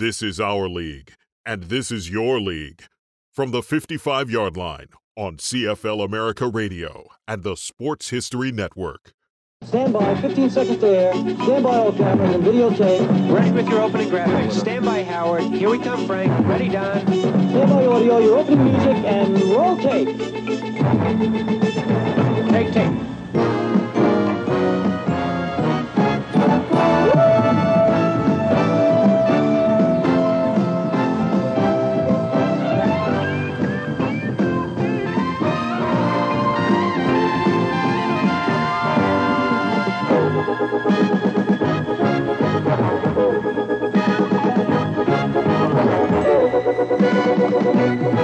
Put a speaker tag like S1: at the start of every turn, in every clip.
S1: This is our league, and this is your league. From the 55 yard line on CFL America Radio and the Sports History Network.
S2: Stand by, 15 seconds to air. Stand by all cameras and videotape.
S3: Ready with your opening graphics. Stand by, Howard. Here we come, Frank. Ready, Don.
S2: Stand by audio, your opening music, and roll tape.
S3: Take tape.
S4: The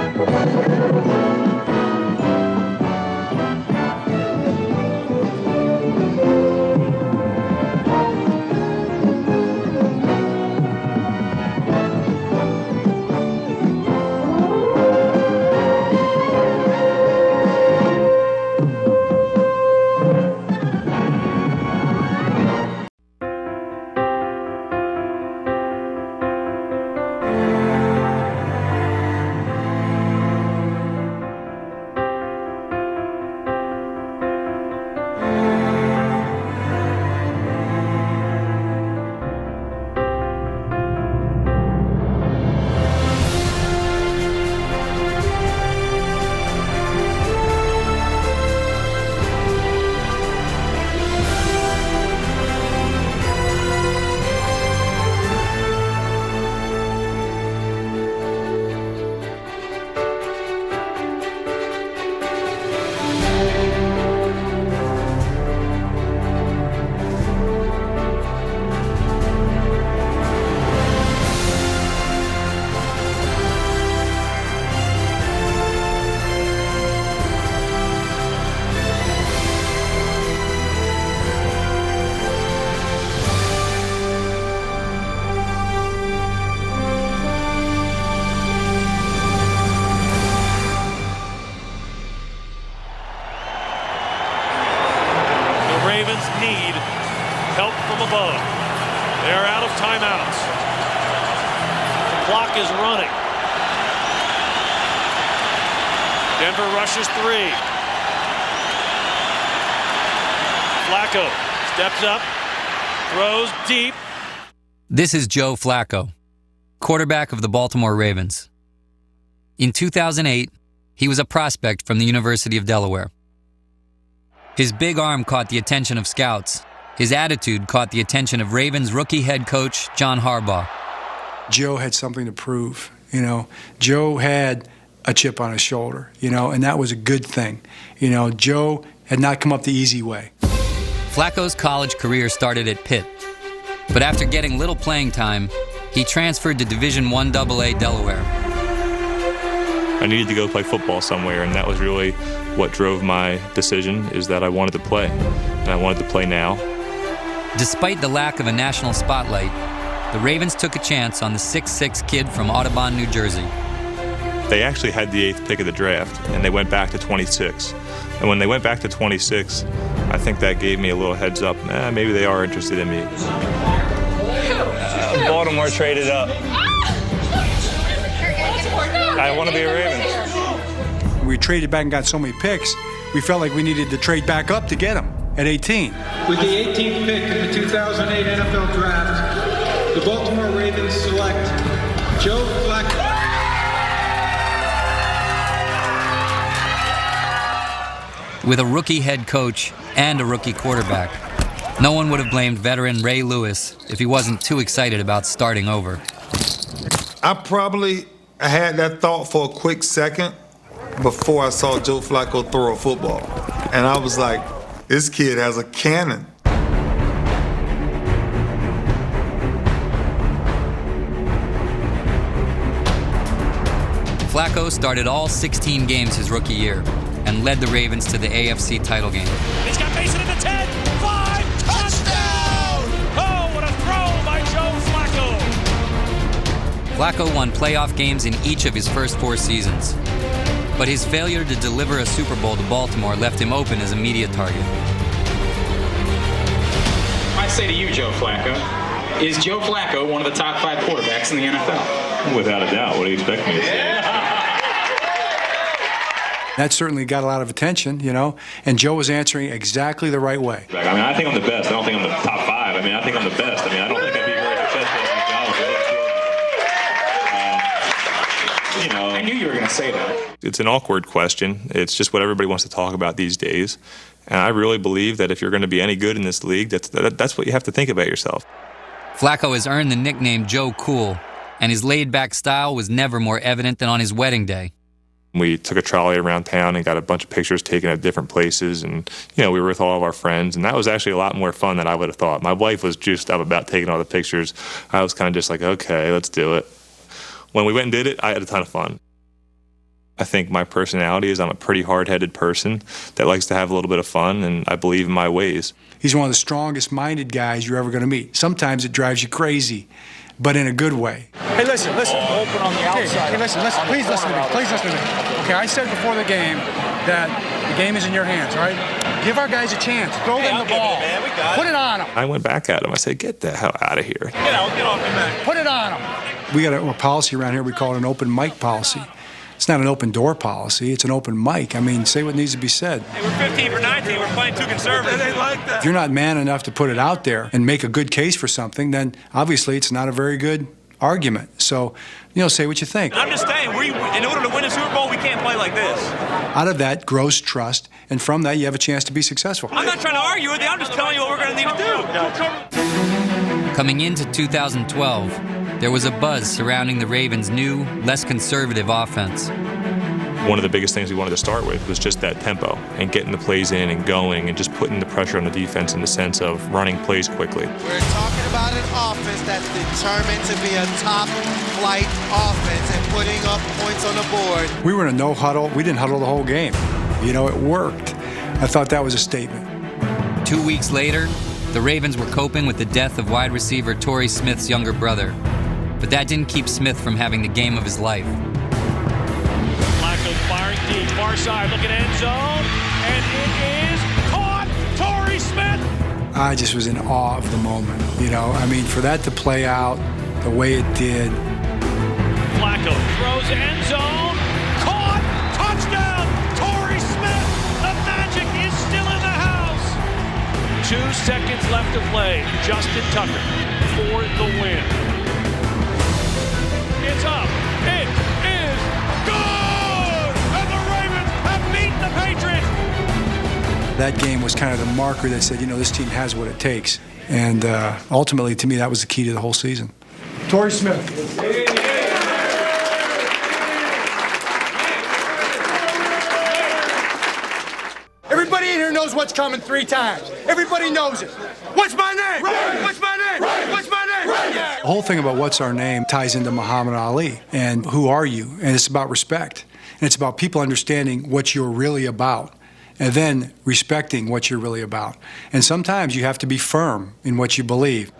S5: This is Joe Flacco, quarterback of the Baltimore Ravens. In 2008, he was a prospect from the University of Delaware. His big arm caught the attention of scouts. His attitude caught the attention of Ravens rookie head coach John Harbaugh.
S6: Joe had something to prove. You know, Joe had a chip on his shoulder, you know, and that was a good thing. You know, Joe had not come up the easy way.
S5: Flacco's college career started at Pitt. But after getting little playing time, he transferred to Division I AA Delaware.
S7: I needed to go play football somewhere, and that was really what drove my decision is that I wanted to play, and I wanted to play now.
S5: Despite the lack of a national spotlight, the Ravens took a chance on the 6'6 kid from Audubon, New Jersey.
S7: They actually had the eighth pick of the draft, and they went back to 26. And when they went back to 26, I think that gave me a little heads up. Eh, maybe they are interested in me. Uh, Baltimore traded up. I want to be a Raven.
S6: We traded back and got so many picks, we felt like we needed to trade back up to get them at 18.
S8: With the 18th pick in the 2008 NFL Draft, the Baltimore Ravens select Joe Flacco.
S5: With a rookie head coach and a rookie quarterback, no one would have blamed veteran Ray Lewis if he wasn't too excited about starting over.
S9: I probably had that thought for a quick second before I saw Joe Flacco throw a football. And I was like, this kid has a cannon.
S5: Flacco started all 16 games his rookie year and led the Ravens to the AFC title game.
S4: He's got Mason at the 10, 5, touchdown! Oh, what a throw by Joe Flacco!
S5: Flacco won playoff games in each of his first four seasons. But his failure to deliver a Super Bowl to Baltimore left him open as a media target.
S8: I say to you, Joe Flacco,
S10: Is Joe Flacco one of the top five quarterbacks in the NFL?
S7: Without a doubt. What do you expect me to say?
S6: That certainly got a lot of attention, you know, and Joe was answering exactly the right way.
S7: I mean, I think I'm the best. I don't think I'm the top five. I mean, I think I'm the best. I mean, I don't think I'd be very successful in my job. if I didn't feel- Uh, you know,
S10: I knew you were going to say that.
S7: it's an awkward question. It's just what everybody wants to talk about these days. And I really believe that if you're going to be any good in this league, that's, that, that's what you have to think about yourself.
S5: Flacco has earned the nickname Joe Cool, and his laid back style was never more evident than on his wedding day.
S7: We took a trolley around town and got a bunch of pictures taken at different places. And, you know, we were with all of our friends. And that was actually a lot more fun than I would have thought. My wife was juiced up about taking all the pictures. I was kind of just like, okay, let's do it. When we went and did it, I had a ton of fun. I think my personality is I'm a pretty hard headed person that likes to have a little bit of fun, and I believe in my ways.
S6: He's one of the strongest minded guys you're ever going to meet. Sometimes it drives you crazy, but in a good way.
S11: Hey, listen, listen.
S3: Open on the outside.
S11: hey, listen, listen. Please listen to me. Please listen to me. Okay, I said before the game that the game is in your hands, all right? Give our guys a chance. Throw them the ball. Put it on them.
S7: I went back at him. I said, get the hell out of here.
S11: Get out. Get off your back. Put it on them.
S6: We got a, a policy around here we call it an open mic policy. It's not an open door policy, it's an open mic. I mean, say what needs to be said.
S12: Hey, we're 15 for 19. We're playing too conservative. They like that.
S6: If you're not man enough to put it out there and make a good case for something, then obviously it's not a very good argument. So, you know, say what you think.
S12: I'm just saying, we, in order
S6: Out of that grows trust, and from that, you have a chance to be successful.
S12: I'm not trying to argue with you. I'm just telling you what we're going to need to do.
S5: Coming into 2012, there was a buzz surrounding the Ravens' new, less conservative offense.
S7: One of the biggest things we wanted to start with was just that tempo and getting the plays in and going and just putting the pressure on the defense in the sense of running plays quickly.
S13: We're talking about an offense that's determined to be a top flight offense and putting up points on the board.
S6: We were in a no huddle. We didn't huddle the whole game. You know, it worked. I thought that was a statement.
S5: Two weeks later, the Ravens were coping with the death of wide receiver Torrey Smith's younger brother. But that didn't keep Smith from having the game of his life.
S4: Deep, far side, looking end zone, and it is caught. Torrey Smith.
S6: I just was in awe of the moment. You know, I mean, for that to play out the way it did,
S4: Flacco throws end zone, caught, touchdown. Torrey Smith. The magic is still in the house. Two seconds left to play. Justin Tucker for the win. It's up. It beaten Patriots.
S6: that game was kind of the marker that said, you know, this team has what it takes. And uh, ultimately, to me, that was the key to the whole season. Torrey Smith.
S11: Everybody in here knows what's coming three times. Everybody knows it. What's my name? What's my name? What's my name?
S6: The whole thing about what's our name ties into Muhammad Ali and who are you? And it's about respect. And it's about people understanding what you're really about and then respecting what you're really about. And sometimes you have to be firm in what you believe.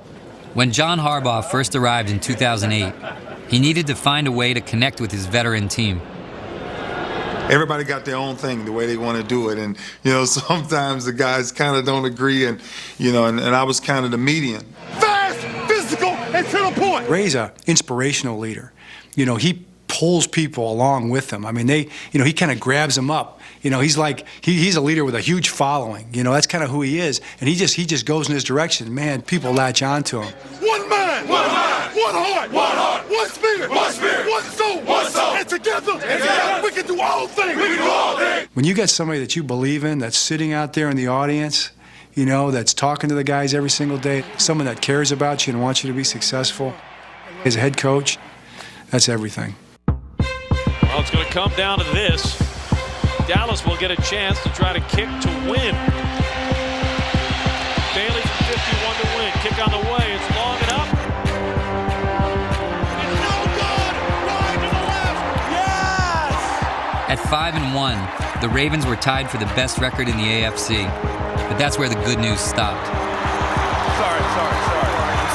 S5: When John Harbaugh first arrived in 2008, he needed to find a way to connect with his veteran team.
S9: Everybody got their own thing, the way they want to do it. And, you know, sometimes the guys kind of don't agree. And, you know, and, and I was kind of the median.
S11: Fast, physical, and to the point.
S6: Ray's a inspirational leader. You know, he pulls people along with him. I mean, they, you know, he kind of grabs them up. You know, he's like he, he's a leader with a huge following. You know, that's kind of who he is, and he just he just goes in his direction. Man, people latch on to him.
S11: One mind, one mind, one heart, one heart, one spirit, one spirit, one soul, one soul. And together, together, we can do all things. We can do all things.
S6: When you got somebody that you believe in that's sitting out there in the audience, you know, that's talking to the guys every single day, someone that cares about you and wants you to be successful, as a head coach, that's everything.
S4: Well, it's going to come down to this. Dallas will get a chance to try to kick to win. Bailey from 51 to win. Kick on the way. It's long enough. It's no good. Wide to the left. Yes!
S5: At 5 and 1, the Ravens were tied for the best record in the AFC. But that's where the good news stopped.
S11: Sorry, sorry, sorry. I'm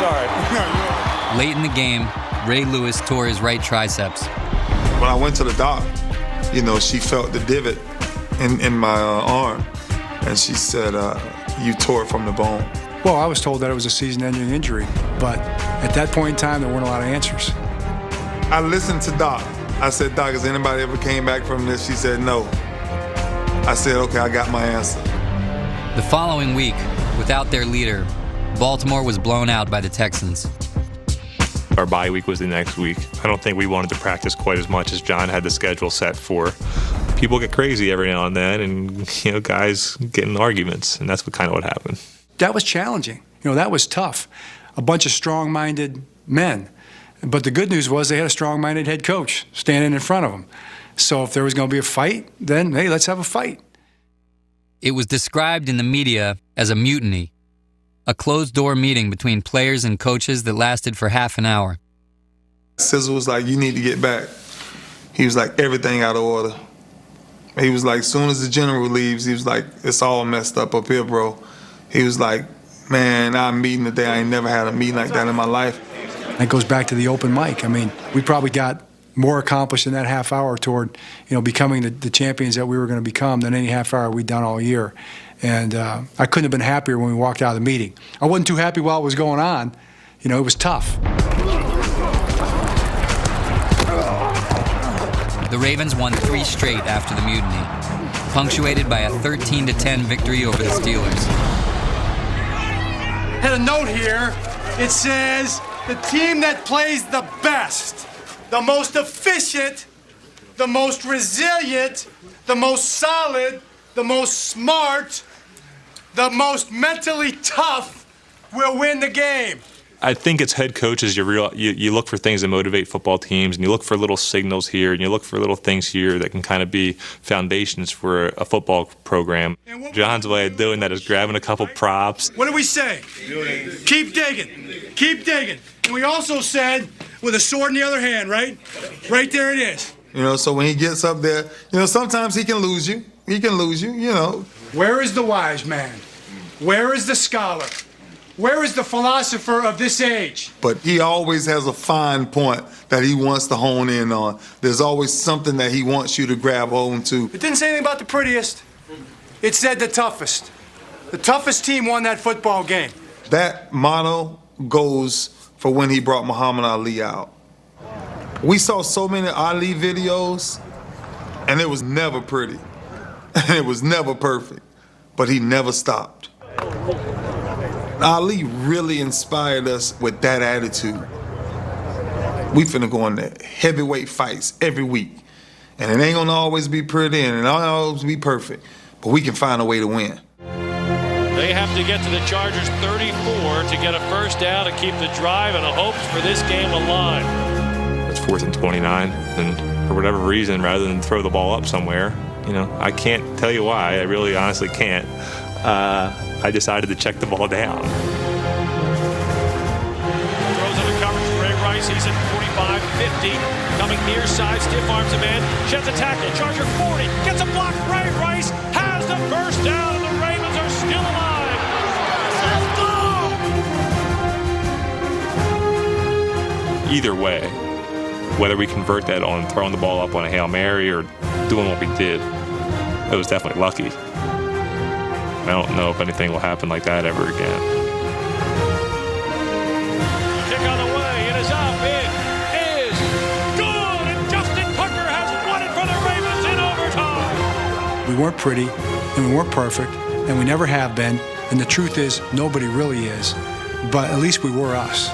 S11: sorry.
S5: Late in the game, Ray Lewis tore his right triceps.
S9: When I went to the doc, you know, she felt the divot in, in my uh, arm. And she said, uh, You tore it from the bone.
S6: Well, I was told that it was a season-ending injury, but at that point in time, there weren't a lot of answers.
S9: I listened to Doc. I said, Doc, has anybody ever came back from this? She said, no. I said, okay, I got my answer.
S5: The following week, without their leader, Baltimore was blown out by the Texans.
S7: Our bye week was the next week. I don't think we wanted to practice quite as much as John had the schedule set for. People get crazy every now and then, and you know, guys get in arguments, and that's what kind of what happened.
S6: That was challenging. You know, that was tough. A bunch of strong-minded men. But the good news was they had a strong-minded head coach standing in front of them. So if there was going to be a fight, then hey, let's have a fight.
S5: It was described in the media as a mutiny, a closed door meeting between players and coaches that lasted for half an hour.
S9: Sizzle was like, You need to get back. He was like, Everything out of order. He was like, Soon as the general leaves, he was like, It's all messed up up here, bro. He was like, Man, I'm meeting today. I ain't never had a meeting like that in my life.
S6: That goes back to the open mic. I mean, we probably got more accomplished in that half hour toward, you know, becoming the, the champions that we were going to become than any half hour we'd done all year. And uh, I couldn't have been happier when we walked out of the meeting. I wasn't too happy while it was going on. You know, it was tough.
S5: The Ravens won three straight after the mutiny, punctuated by a 13 10 victory over the Steelers.
S14: Had a note here. It says the team that plays the best, the most efficient, the most resilient, the most solid, the most smart, the most mentally tough will win the game.
S7: I think it's head coaches. You, real, you you look for things that motivate football teams, and you look for little signals here, and you look for little things here that can kind of be foundations for a football program. John's way of doing that is grabbing a couple props.
S14: What do we say? Keep digging. Keep digging. And we also said, with a sword in the other hand, right? Right there it is.
S9: You know, so when he gets up there, you know, sometimes he can lose you. He can lose you, you know.
S14: Where is the wise man? Where is the scholar? Where is the philosopher of this age?
S9: But he always has a fine point that he wants to hone in on. There's always something that he wants you to grab on to.
S14: It didn't say anything about the prettiest. It said the toughest. The toughest team won that football game.
S9: That motto goes for when he brought Muhammad Ali out. We saw so many Ali videos, and it was never pretty. it was never perfect, but he never stopped. Ali really inspired us with that attitude. We finna go into heavyweight fights every week. And it ain't gonna always be pretty and it ain't always be perfect, but we can find a way to win.
S4: They have to get to the Chargers 34 to get a first down to keep the drive and the hopes for this game alive.
S7: It's fourth and 29, and for whatever reason, rather than throw the ball up somewhere, you know, I can't tell you why. I really honestly can't. Uh, I decided to check the ball down.
S4: Throws into coverage. Ray Rice, he's at 45, 50. Coming near side, stiff arms a man. Sheds a tackle. Charger 40. Gets a block. Ray Rice has the first down, and the Ravens are still alive. Let's go!
S7: Either way, whether we convert that on throwing the ball up on a Hail Mary or doing what we did, it was definitely lucky. I don't know if anything will happen like that ever again.
S4: Kick on the way. It is up. It is good. And Justin Tucker has won it for the Ravens in overtime.
S6: We weren't pretty, and we weren't perfect, and we never have been. And the truth is, nobody really is. But at least we were us.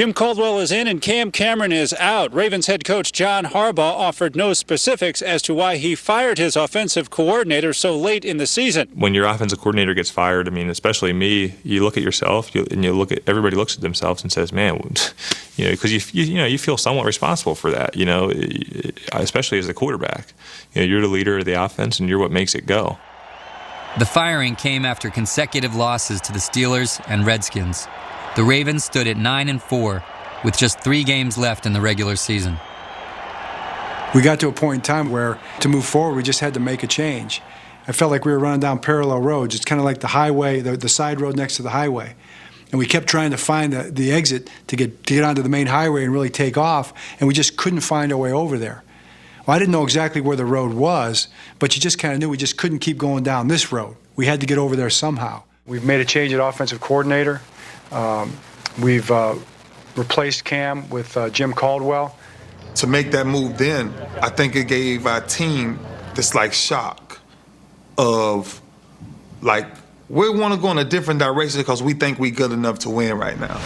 S15: Jim Caldwell is in and Cam Cameron is out. Ravens head coach John Harbaugh offered no specifics as to why he fired his offensive coordinator so late in the season.
S7: When your offensive coordinator gets fired, I mean, especially me, you look at yourself you, and you look at everybody looks at themselves and says, "Man, you know," because you, you you know you feel somewhat responsible for that. You know, especially as the quarterback. You know, you're the leader of the offense and you're what makes it go.
S5: The firing came after consecutive losses to the Steelers and Redskins. The Ravens stood at 9 and 4 with just 3 games left in the regular season.
S6: We got to a point in time where to move forward we just had to make a change. I felt like we were running down parallel roads. It's kind of like the highway, the, the side road next to the highway. And we kept trying to find the, the exit to get, to get onto the main highway and really take off, and we just couldn't find our way over there. Well, I didn't know exactly where the road was, but you just kind of knew we just couldn't keep going down this road. We had to get over there somehow. We've made a change at offensive coordinator. Um, we've uh, replaced Cam with uh, Jim Caldwell.
S9: To make that move then, I think it gave our team this like shock of like we want to go in a different direction because we think we're good enough to win right now.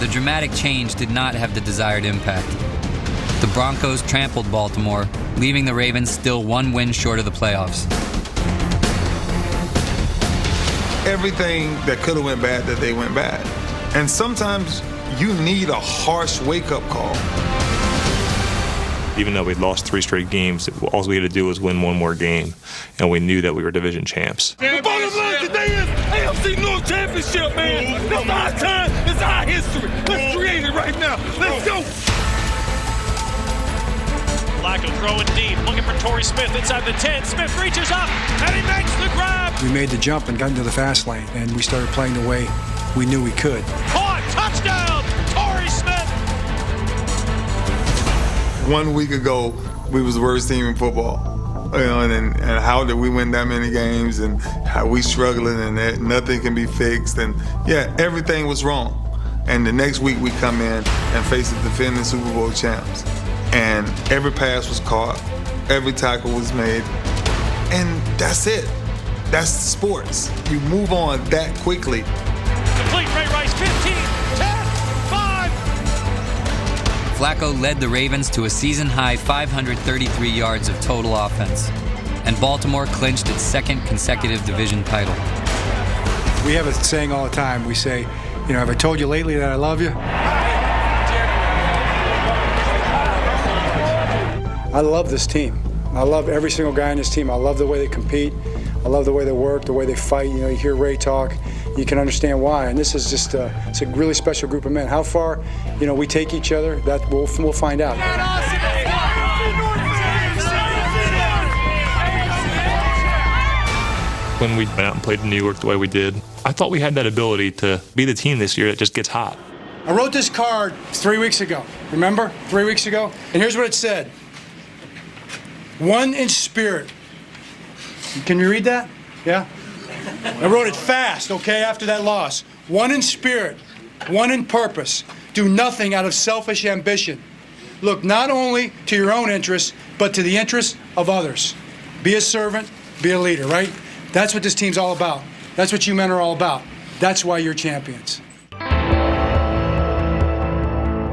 S5: The dramatic change did not have the desired impact. The Broncos trampled Baltimore, leaving the Ravens still one win short of the playoffs.
S9: Everything that could have went bad that they went bad. And sometimes you need a harsh wake-up call.
S7: Even though we'd lost three straight games, all we had to do was win one more game, and we knew that we were division champs.
S11: The bottom line today is AFC North Championship, man. It's our time. It's our history. Let's create it right now. Let's go.
S4: Flacco throwing deep, looking for Torrey Smith inside the 10. Smith reaches up, and he makes the grab.
S6: We made the jump and got into the fast lane, and we started playing the way we knew we could.
S4: Caught, touchdown, Torrey Smith.
S9: One week ago, we was the worst team in football. You know, and, and how did we win that many games and how we struggling and that nothing can be fixed and yeah, everything was wrong. And the next week we come in and face the defending Super Bowl champs. And every pass was caught, every tackle was made, and that's it. That's sports. You move on that quickly.
S4: Complete Ray Rice 15, 10, 5.
S5: Flacco led the Ravens to a season high 533 yards of total offense, and Baltimore clinched its second consecutive division title.
S6: We have a saying all the time. We say, you know, have I told you lately that I love you? I love this team. I love every single guy in this team. I love the way they compete. I love the way they work, the way they fight. You know, you hear Ray talk, you can understand why. And this is just a, it's a really special group of men. How far, you know, we take each other, that we'll, we'll find out.
S7: When we went out and played in New York the way we did, I thought we had that ability to be the team this year that just gets hot.
S6: I wrote this card three weeks ago. Remember? Three weeks ago? And here's what it said One in spirit. Can you read that? Yeah? I wrote it fast, okay, after that loss. One in spirit, one in purpose. Do nothing out of selfish ambition. Look not only to your own interests, but to the interests of others. Be a servant, be a leader, right? That's what this team's all about. That's what you men are all about. That's why you're champions.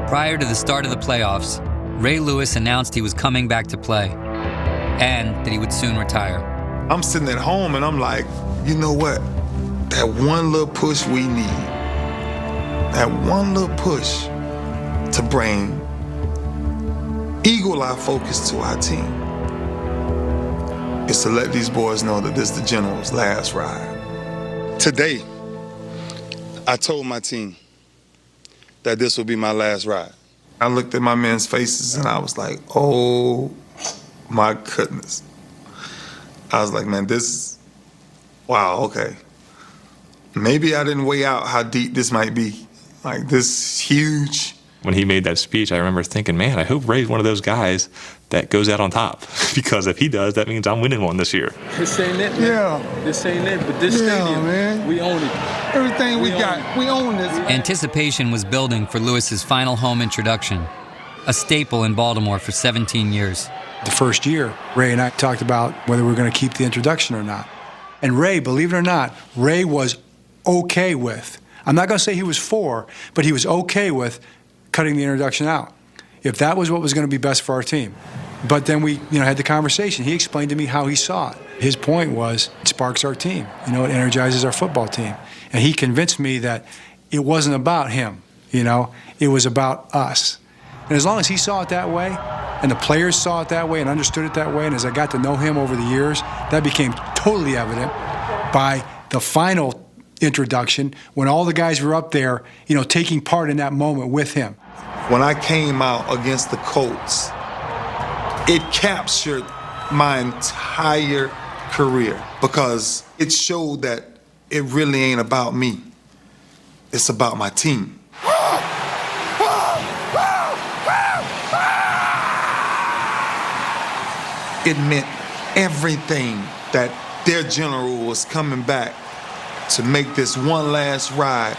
S5: Prior to the start of the playoffs, Ray Lewis announced he was coming back to play and that he would soon retire.
S9: I'm sitting at home and I'm like, you know what? That one little push we need, that one little push to bring eagle eye focus to our team is to let these boys know that this is the general's last ride.
S16: Today, I told my team that this will be my last ride.
S9: I looked at my men's faces and I was like, oh my goodness. I was like, man, this, wow, okay. Maybe I didn't weigh out how deep this might be. Like, this huge.
S7: When he made that speech, I remember thinking, man, I hope Ray's one of those guys that goes out on top. because if he does, that means I'm winning one this year.
S17: This ain't it, man.
S9: Yeah.
S17: This ain't it, but this
S9: Yeah,
S17: stadium,
S9: man.
S17: we own it.
S9: Everything we,
S17: We
S9: got,
S17: it.
S9: we own this.
S5: Anticipation was building for Lewis's final home introduction, a staple in Baltimore for 17 years.
S6: The first year, Ray and I talked about whether we were going to keep the introduction or not. And Ray, believe it or not, Ray was okay with, I'm not going to say he was for, but he was okay with cutting the introduction out if that was what was going to be best for our team. But then we, you know, had the conversation. He explained to me how he saw it. His point was it sparks our team. You know, it energizes our football team. And he convinced me that it wasn't about him, you know, it was about us. And as long as he saw it that way, and the players saw it that way and understood it that way, and as I got to know him over the years, that became totally evident by the final introduction when all the guys were up there, you know, taking part in that moment with him.
S9: When I came out against the Colts, it captured my entire career because it showed that it really ain't about me. It's about my team. It meant everything that their general was coming back to make this one last ride.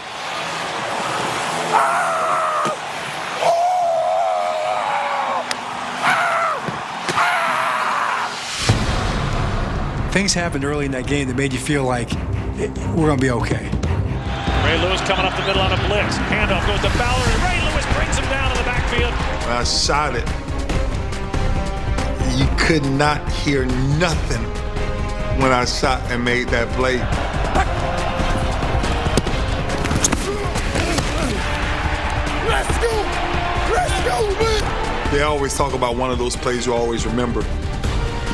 S6: Things happened early in that game that made you feel like we're going to be okay.
S4: Ray Lewis coming up the middle on a blitz. Handoff goes to Ballard, and Ray Lewis brings him down in the backfield.
S9: I shot it, you could not hear nothing when I shot and made that play.
S11: Let's go! Let's go, man!
S9: They always talk about one of those plays you always remember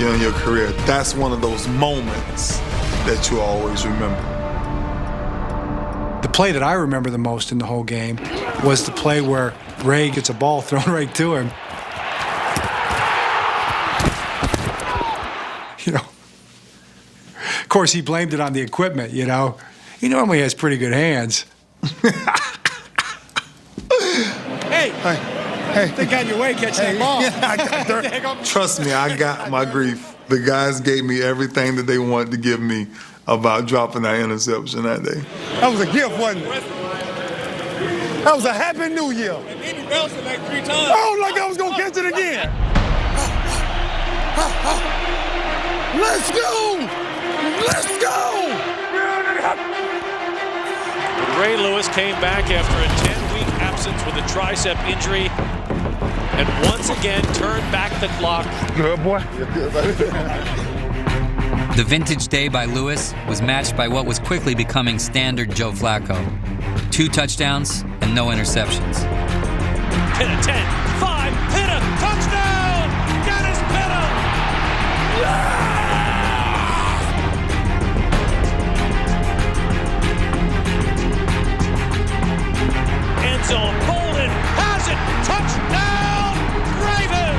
S9: you know, in your career. That's one of those moments that you always remember.
S6: The play that I remember the most in the whole game was the play where Ray gets a ball thrown right to him. You know, of course, he blamed it on the equipment, you know. He normally has pretty good hands.
S14: Hey,
S9: Hey,
S14: think on your way, catch that ball.
S9: Yeah, got- Trust me, I got my grief. The guys gave me everything that they wanted to give me about dropping that interception that day.
S11: That was a gift, wasn't it? That was a happy new year.
S12: He bounced it like three times.
S11: I was like I was gonna catch it again. Let's go! Let's go!
S4: Ray Lewis came back after a 10-week absence with a tricep injury and once again turned back the clock.
S11: Good boy.
S5: The vintage day by Lewis was matched by what was quickly becoming standard Joe Flacco two touchdowns and no interceptions.
S4: Pitta 10, zone, Boldin has it, touchdown, Raven!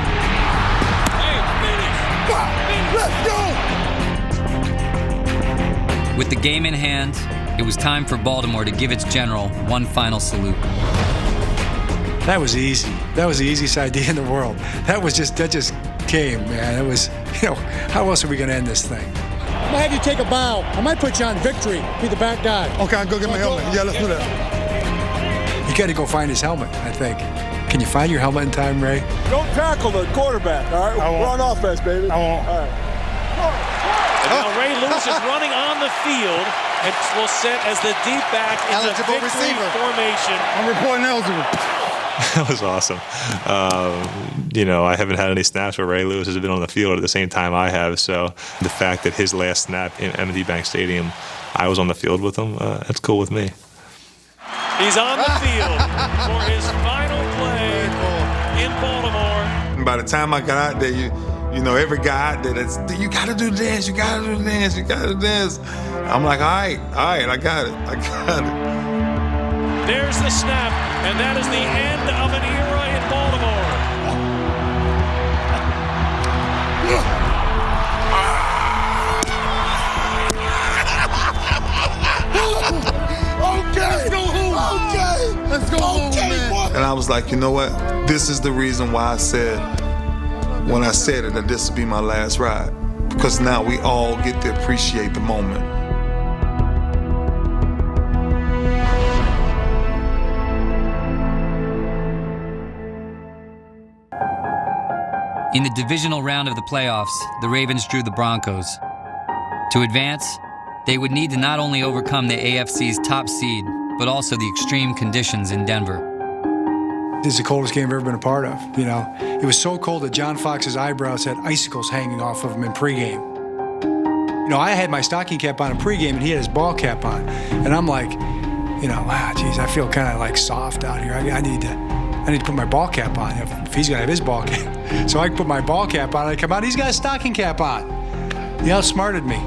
S11: Let's go!
S5: With the game in hand, it was time for Baltimore to give its general one final salute.
S6: That was easy. That was the easiest idea in the world. That was just that just came, man. It was, you know, how else are we gonna end this thing?
S14: I'm gonna have you take a bow. I might put you on victory. Be the back guy.
S11: Okay, I'll go get my helmet. Yeah, let's do that.
S6: You gotta go find his helmet, I think. Can you find your helmet in time, Ray?
S17: Don't tackle the quarterback, all right?
S11: I won't.
S17: We're on offense, baby.
S11: I won't.
S17: All right.
S4: And now Ray Lewis is running on the field and will set as the deep back in
S13: Eligible
S4: the victory
S13: receiver.
S4: formation.
S11: I'm reporting eligible.
S7: That was awesome. Um, you know, I haven't had any snaps where Ray Lewis has been on the field at the same time I have. So the fact that his last snap in M&T Bank Stadium, I was on the field with him, uh, that's cool with me.
S4: He's on the field for his final play in Baltimore.
S9: And by the time I got out there, you you know, every guy out there that's you gotta do this, you gotta do this, you gotta do this. I'm like, all right, all right, I got it. I got it.
S4: There's the snap, and that is the end of an era in Baltimore.
S11: Let's go home, man.
S9: And I was like, you know what? This is the reason why I said when I said it that this would be my last ride. Because now we all get to appreciate the moment.
S5: In the divisional round of the playoffs, the Ravens drew the Broncos. To advance, they would need to not only overcome the AFC's top seed, but also the extreme conditions in Denver.
S6: This is the coldest game I've ever been a part of. You know, it was so cold that John Fox's eyebrows had icicles hanging off of him in pregame. You know, I had my stocking cap on in pregame, and he had his ball cap on, and I'm like, you know, wow, geez, I feel kind of like soft out here. I, I need to, I need to put my ball cap on if, if he's gonna have his ball cap. So I put my ball cap on, and I come out, he's got a stocking cap on. He outsmarted me.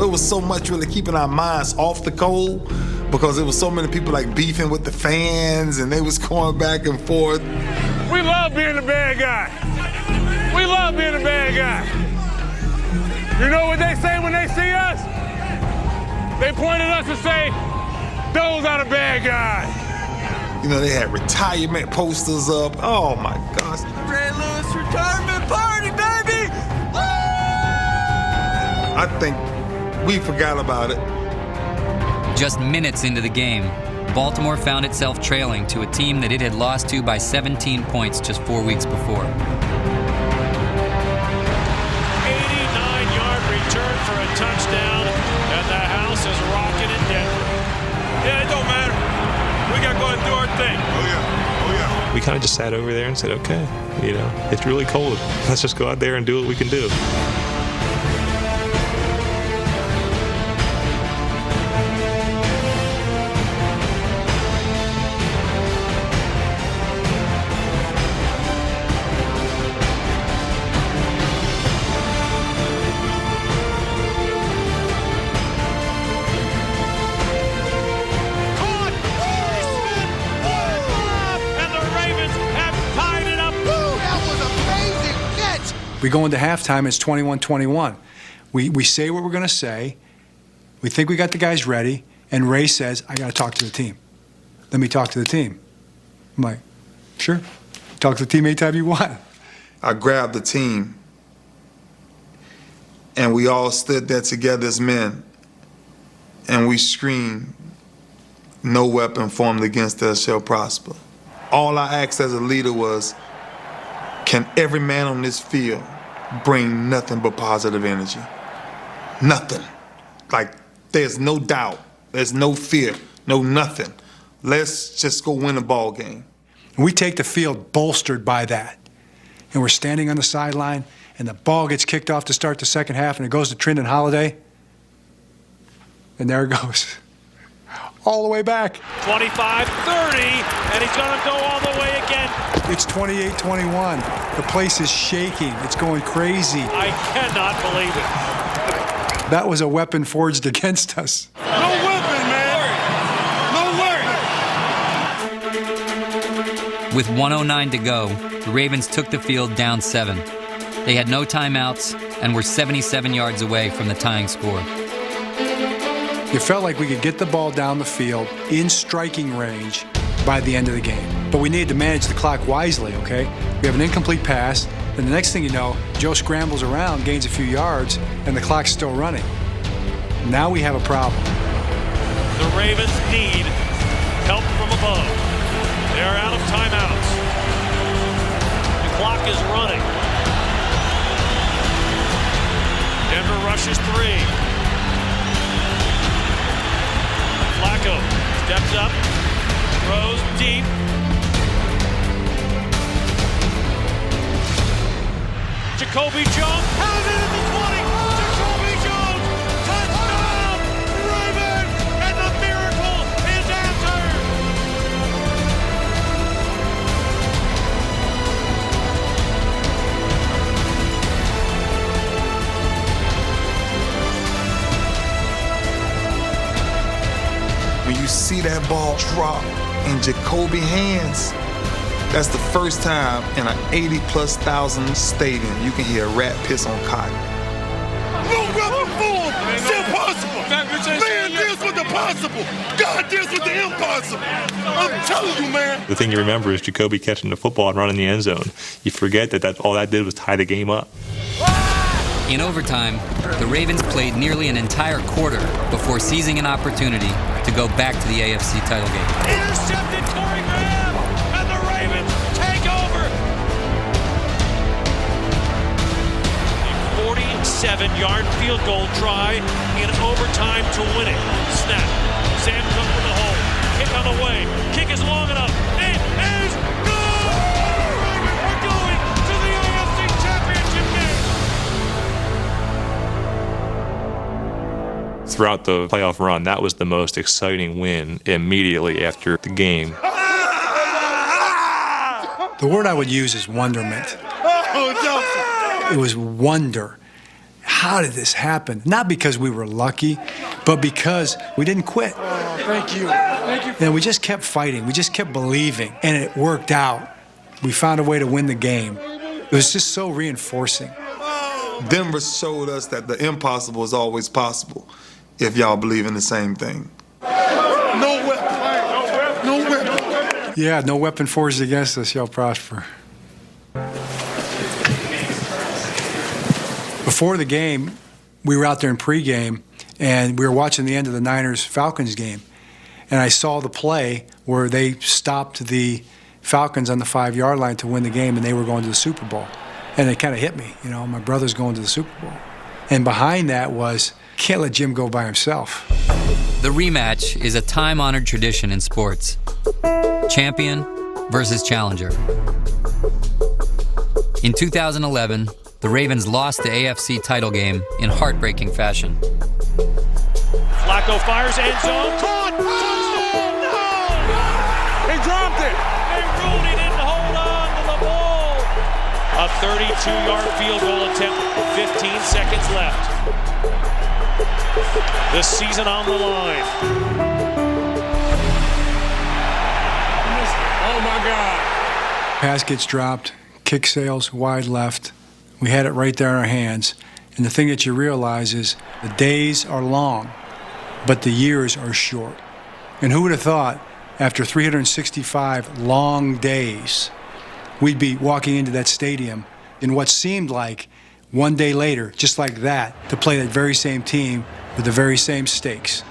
S9: It was so much really keeping our minds off the cold because there was so many people like beefing with the fans and they was going back and forth.
S11: We love being the bad guy. We love being the bad guy. You know what they say when they see us? They point at us and say, those are the bad guys.
S9: You know, they had retirement posters up. Oh my gosh.
S12: Ray Lewis retirement
S17: party, baby!
S9: I think we forgot about it.
S5: Just minutes into the game, Baltimore found itself trailing to a team that it had lost to by 17 points just four weeks before.
S4: 89-yard return for a touchdown, and the house is rocking in Denver.
S12: Yeah, it don't matter. We got to go and do our thing.
S17: Oh, yeah. Oh, yeah.
S7: We kind of just sat over there and said, okay, you know, it's really cold. Let's just go out there and do what we can do.
S6: We go into halftime, it's 21 21. We, we say what we're going to say. We think we got the guys ready. And Ray says, I got to talk to the team. Let me talk to the team. I'm like, sure. Talk to the team anytime you want.
S9: I grabbed the team, and we all stood there together as men, and we screamed, No weapon formed against us shall prosper. All I asked as a leader was, Can every man on this field bring nothing but positive energy? Nothing. Like, there's no doubt, there's no fear, no nothing. Let's just go win a ball game.
S6: We take the field bolstered by that. And we're standing on the sideline, and the ball gets kicked off to start the second half, and it goes to Trindon Holliday. And there it goes. All the way back.
S4: 25 30, and he's going to go all the way again.
S6: It's 28 21. The place is shaking. It's going crazy.
S4: I cannot believe it.
S6: That was a weapon forged against us.
S17: No weapon, man. No way.
S5: With 109 to go, the Ravens took the field down seven. They had no timeouts and were 77 yards away from the tying score.
S6: It felt like we could get the ball down the field in striking range by the end of the game. But we needed to manage the clock wisely, okay? We have an incomplete pass, and the next thing you know, Joe scrambles around, gains a few yards, and the clock's still running. Now we have a problem.
S4: The Ravens need help from above. They are out of timeouts. The clock is running. Denver rushes three. Flacco steps up, throws deep. Jacoby Jones it at the 20.
S9: You see that ball drop in Jacoby hands, that's the first time in an 80 plus thousand stadium you can hear a rat piss on cotton.
S17: No weapon formed. It's impossible. Man deals with the possible. God deals with the impossible. I'm telling you, man.
S7: The thing you remember is Jacoby catching the football and running the end zone. You forget that, that all that did was tie the game up.
S5: In overtime, the Ravens played nearly an entire quarter before seizing an opportunity to go back to the AFC title game.
S4: Intercepted Corey Graham, and the Ravens take over. 47-yard field goal try in overtime to win it. Snap. Sam Koch with the hole. Kick on the way. Kick is long enough.
S7: Throughout the playoff run, that was the most exciting win immediately after the game.
S6: The word I would use is wonderment.
S17: Oh,
S6: It was wonder. How did this happen? Not because we were lucky, but because we didn't quit.
S17: Thank you. Thank you.
S6: And we just kept fighting. We just kept believing, and it worked out. We found a way to win the game. It was just so reinforcing.
S9: Denver showed us that the impossible is always possible if y'all believe in the same thing.
S17: No weapon. No weapon.
S6: Yeah, no weapon forged against us shall prosper. Before the game, we were out there in pregame, and we were watching the end of the Niners Falcons game, and I saw the play where they stopped the Falcons on the five yard line to win the game, and they were going to the Super Bowl. And it kind of hit me, you know, my brother's going to the Super Bowl. And behind that was, can't let Jim go by himself.
S5: The rematch is a time honored tradition in sports champion versus challenger. In 2011, the Ravens lost the AFC title game in heartbreaking fashion.
S4: Flacco fires end zone. Caught! Touchdown! No!
S11: He dropped it!
S4: They ruled he didn't hold on to the ball. A 32-yard field goal attempt, 15 seconds left. The season on the line.
S11: Oh my God.
S6: Pass gets dropped, kick sails wide left. We had it right there in our hands. And the thing that you realize is the days are long, but the years are short. And who would have thought after 365 long days, we'd be walking into that stadium in what seemed like one day later, just like that, to play that very same team with the very same stakes.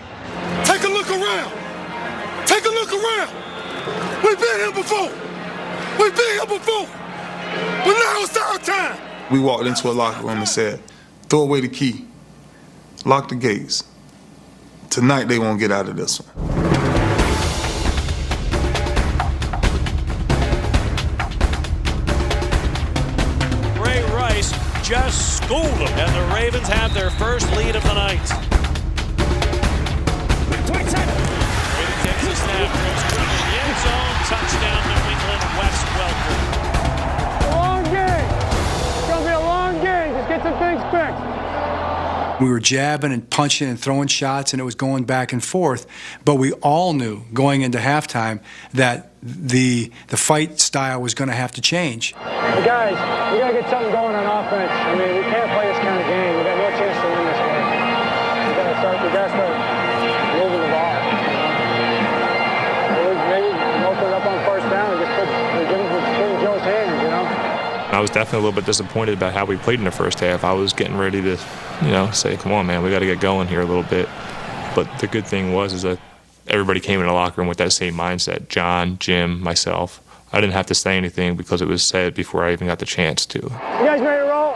S17: Take a look around. Take a look around. We've been here before. We've been here before. But now it's our time.
S9: We walked into a locker room and said, throw away the key, lock the gates. Tonight they won't get out of this one.
S4: Ray Rice just schooled them, and the Ravens have their first lead of the night.
S6: We were jabbing and punching and throwing shots, and it was going back and forth. But we all knew going into halftime that the the fight style was going to have to change.
S2: Guys, we gotta get something
S7: was definitely a little bit disappointed about how we played in the first half. I was getting ready to, you know, say, "Come on, man, we got to get going here a little bit." But the good thing was is that everybody came in the locker room with that same mindset. John, Jim, myself. I didn't have to say anything because it was said before I even got the chance to.
S2: You guys ready to roll?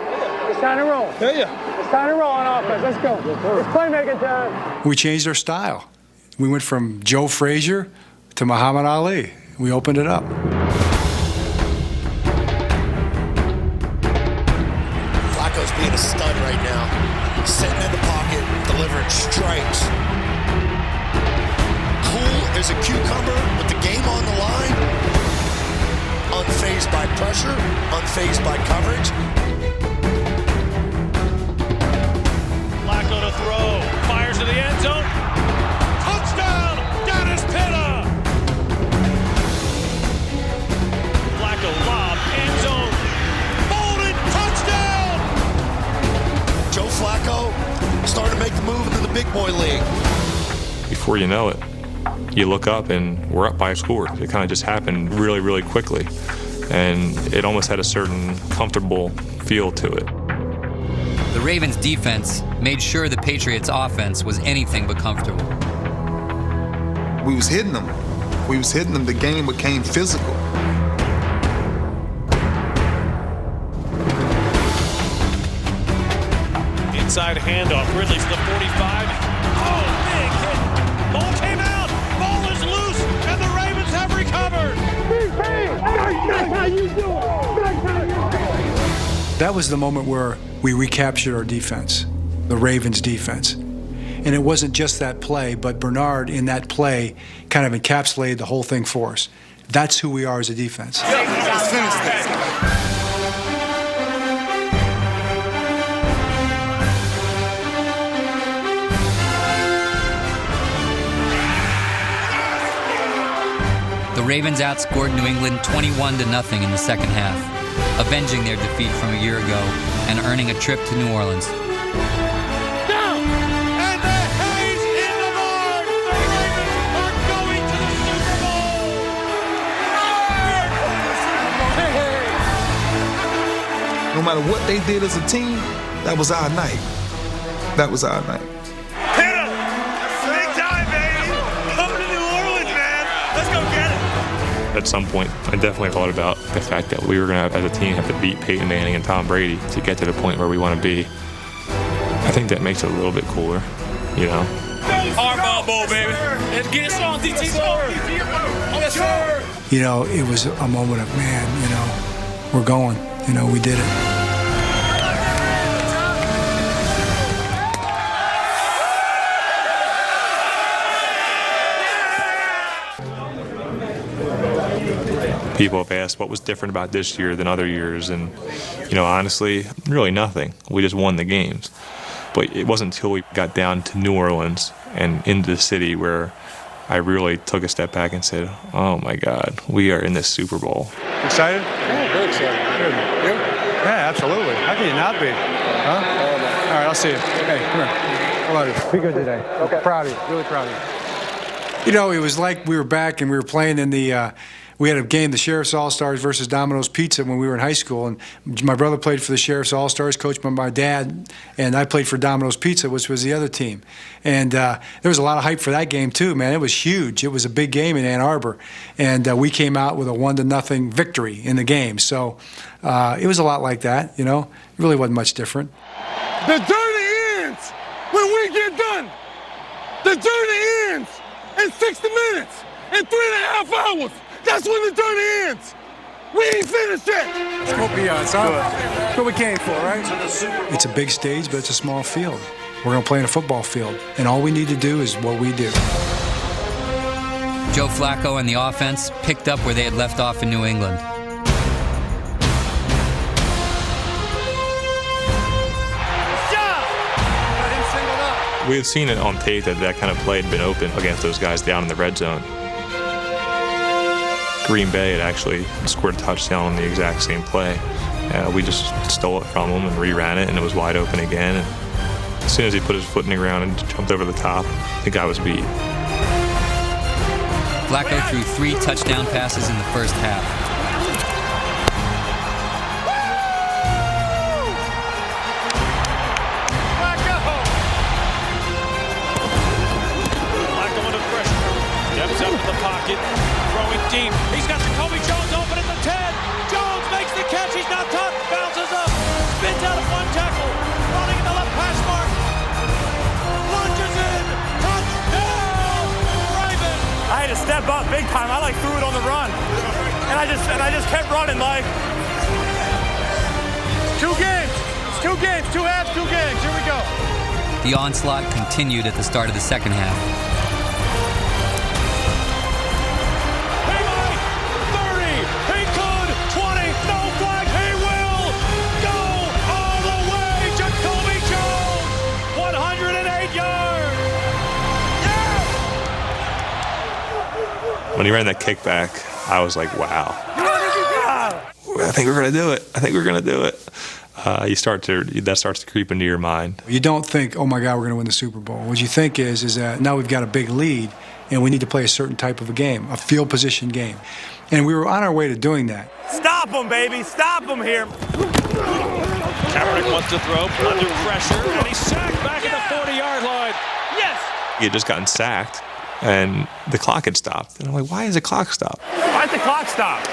S2: It's time to roll. Yeah, yeah. It's time to roll on offense. Let's go. It's playmaking time.
S6: We changed our style. We went from Joe Frazier to Muhammad Ali. We opened it up.
S18: Cucumber with the game on the line. Unfazed by pressure, unfazed by coverage.
S4: Flacco to throw, fires to the end zone. Touchdown, Dennis Pitta. Flacco lob, end zone. Boldin, touchdown.
S18: Joe Flacco starting to make the move into the big boy league.
S7: Before you know it, you look up and we're up by a score. It kind of just happened really, really quickly. And it almost had a certain comfortable feel to it.
S5: The Ravens' defense made sure the Patriots' offense was anything but comfortable.
S9: We was hitting them. We was hitting them. The game became physical.
S4: Inside handoff, Ridley to the 45.
S6: That was the moment where we recaptured our defense, the Ravens' defense. And it wasn't just that play, but Bernard in that play kind of encapsulated the whole thing for us. That's who we are as a defense.
S5: The Ravens outscored New England 21 to nothing in the second half, avenging their defeat from a year ago and earning a trip to New Orleans.
S4: Down, and the Hayes in the guard. The Ravens are going to the Super Bowl.
S9: No matter what they did as a team, That was our night. That was our night.
S7: At some point, I definitely thought about the fact that we were going to, as a team, have to beat Peyton Manning and Tom Brady to get to the point where we want to be. I think that makes it a little bit cooler, you know?
S12: Harbaugh Bowl, baby! Let's get us on, DT Yes, sir!
S6: You know, it was a moment of, man, you know, we're going. You know, we did it.
S7: People have asked what was different about this year than other years, and you know, honestly, really nothing. We just won the games. But it wasn't until we got down to New Orleans and into the city where I really took a step back and said, "Oh my God, we are in this Super Bowl."
S19: Excited? Yeah, very excited. Good. You? Yeah, absolutely. How can you not be? Huh? All right, I'll see you. Hey, come here. I love you.
S14: Be good today. Okay. Proud of you. Really proud of you.
S6: You know, it was like we were back and we were playing in the. Uh, we had a game, the Sheriff's All Stars versus Domino's Pizza, when we were in high school, and my brother played for the Sheriff's All Stars, coached by my dad, and I played for Domino's Pizza, which was the other team. And uh, there was a lot of hype for that game too, man. It was huge. It was a big game in Ann Arbor, and uh, we came out with a one to nothing victory in the game. So uh, it was a lot like that, you know. It really wasn't much different.
S17: The journey ends when we get done. The journey ends in 60 minutes, in three and a half hours. That's when the journey ends. We ain't finished yet.
S6: Let's go beyond, son. That's what we came for, right? It's a big stage, but it's a small field. We're going to play in a football field, and all we need to do is what we do.
S5: Joe Flacco and the offense picked up where they had left off in New England.
S7: We had seen it on tape that that kind of play had been open against those guys down in the red zone. Green Bay had actually scored a touchdown on the exact same play. Uh, we just stole it from him and reran it, and it was wide open again. And as soon as he put his foot in the ground and jumped over the top, the guy was beat.
S5: Flacco threw three touchdown passes in the first half.
S12: Step up big time. I like threw it on the run, and I just and I just kept running like.
S14: Two games. It's two games. Two halves, two games. Here we go.
S5: The onslaught continued at the start of the second half.
S4: He
S7: ran that kickback, I was like, wow. I think we're going to do it. I think we're going to do it. Uh, you start to that starts to creep into your mind.
S6: You don't think, oh my God, we're going to win the Super Bowl. What you think is, is that now we've got a big lead, and we need to play a certain type of a game, a field position game, and we were on our way to doing that.
S12: Stop him, baby! Stop him here!
S4: Kaepernick wants to throw under pressure, and he's sacked back at the 40-yard line. Yes.
S7: He had just gotten sacked, and the clock had stopped. And I'm like, why is the clock stopped?
S12: Why's the clock stopped?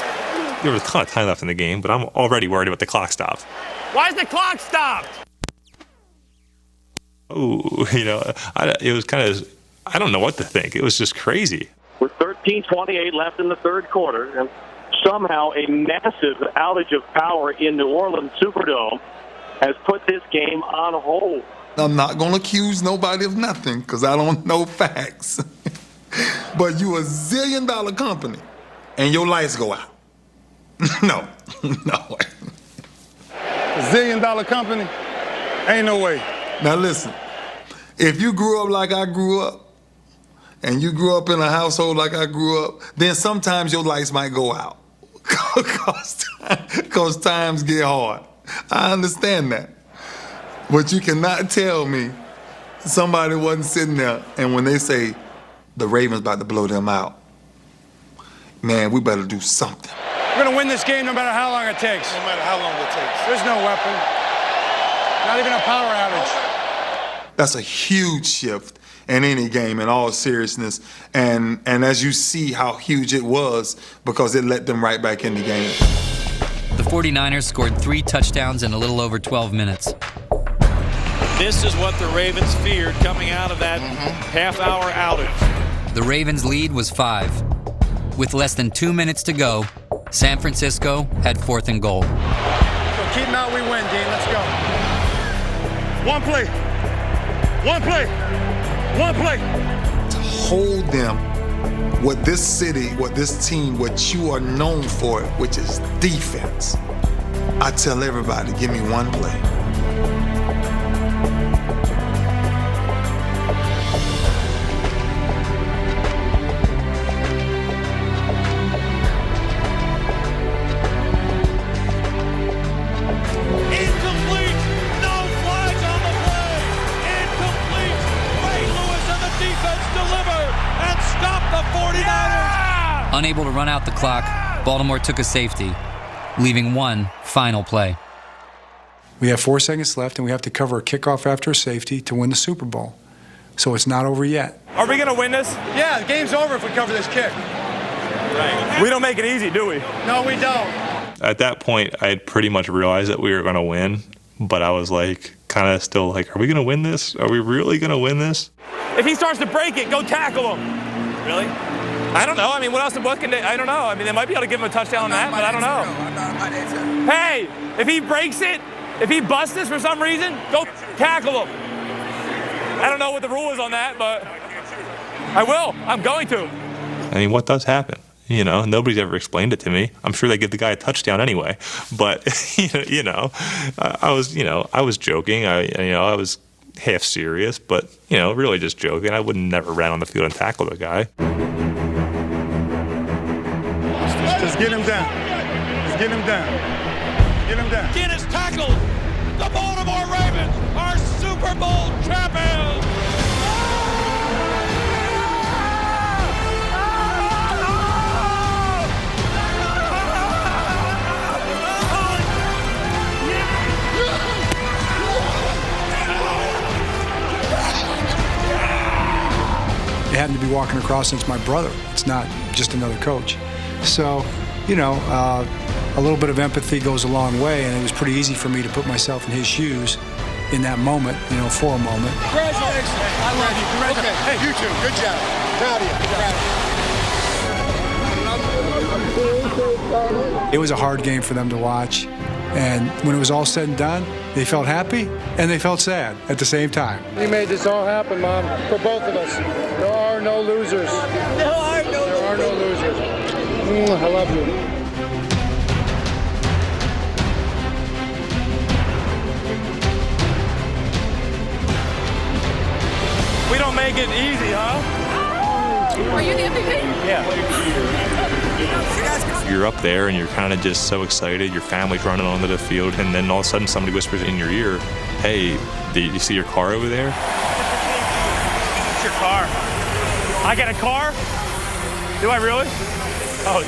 S7: There was a ton of time left in the game, but I'm already worried about the clock stop.
S12: Why's the clock stopped?
S7: Oh, you know, I, it was kind of, I don't know what to think. It was just crazy.
S20: With 13:28 left in the third quarter, and somehow a massive outage of power in New Orleans Superdome has put this game on hold.
S9: I'm not going to accuse nobody of nothing because I don't know facts. but you a zillion dollar company and your lights go out. no, no way.
S17: A zillion dollar company? Ain't no way.
S9: Now listen, if you grew up like I grew up, and you grew up in a household like I grew up, then sometimes your lights might go out. Because times get hard. I understand that. But you cannot tell me somebody wasn't sitting there and when they say the Ravens about to blow them out, man, we better do something.
S14: We're going to win this game no matter how long it takes.
S17: No matter how long it takes.
S14: There's no weapon. Not even a power outage.
S9: That's a huge shift in any game in all seriousness. And and as you see how huge it was because it let them right back in the game.
S5: The 49ers scored three touchdowns in a little over 12 minutes.
S4: This is what the Ravens feared coming out of that mm-hmm. half hour outage.
S5: The Ravens' lead was five. With less than two minutes to go, San Francisco had fourth and goal.
S14: So keep them out, we win, Dean. Let's go.
S12: One play. One play. One play.
S9: To hold them, what this city, what this team, what you are known for, which is defense. I tell everybody, give me one play.
S5: Unable to run out the clock, Baltimore took a safety, leaving one final play.
S6: We have four seconds left, and we have to cover a kickoff after a safety to win the Super Bowl. So it's not over yet.
S12: Are we going to win this?
S14: Yeah, the game's over if we cover this kick. Right.
S12: We don't make it easy, do we?
S14: No, we don't.
S7: At that point, I had pretty much realized that we were going to win, but I was like, kind of still like, are we going to win this? Are we really going to win this?
S12: If he starts to break it, go tackle him. Really? I don't know. I mean, what else? What can they? I don't know. I mean, they might be able to give him a touchdown on that, but I don't know. Hey, if he breaks it, if he busts this for some reason, go tackle him. I don't know what the rule is on that, but I will. I'm going to.
S7: I mean, what does happen? You know, nobody's ever explained it to me. I'm sure they give the guy a touchdown anyway. But you know, I was, you know, I was joking. I, you know, I was half serious, but you know, really just joking. I would never ran on the field and tackle the guy.
S12: Just get him down. Just get him down. Get him down.
S4: Ginn is tackled. The Baltimore Ravens are Super Bowl champions.
S6: It happened to be walking across, and it's my brother. It's not just another coach. So, you know, uh, a little bit of empathy goes a long way, and it was pretty easy for me to put myself in his shoes in that moment, you know, for a moment.
S17: Congratulations. I love you. Okay, hey, you too. Good job. Proud of you.
S6: It was a hard game for them to watch. And when it was all said and done, they felt happy and they felt sad at the same time.
S21: You made this all happen, Mom, for both of us. There are no losers.
S22: There are no
S21: There are no losers. Mm, I love you.
S12: We don't make it easy, huh?
S22: Are you the MVP?
S12: Yeah.
S7: You're up there and you're kind of just so excited. Your family's running onto the field, and then all of a sudden somebody whispers in your ear, "Hey, did you see your car over there?"
S12: It's your car. I got a car? Do I really? Oh.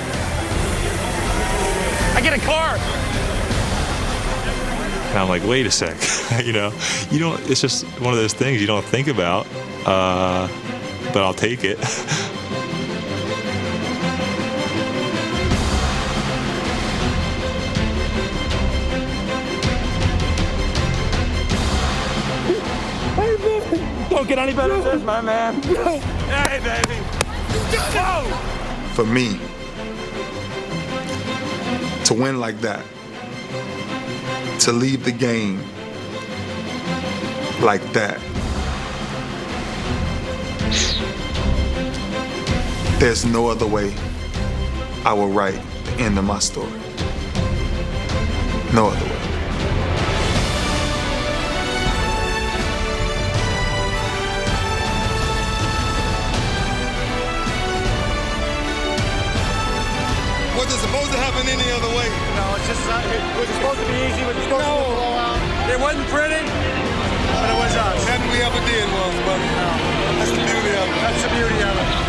S12: I get a car.
S7: And I'm like, "Wait a sec," you know, you don't. It's just one of those things you don't think about, uh, but I'll take it.
S12: Don't get any better than this, my man. Hey, baby. Whoa!
S9: For me, to win like that, to leave the game like that, there's no other way I will write the end of my story. No other way.
S23: supposed to be easy, but it's supposed
S14: no. to be a blowout. It wasn't pretty, but it was us. Was, but no. that's the beauty of it. That's the beauty of it.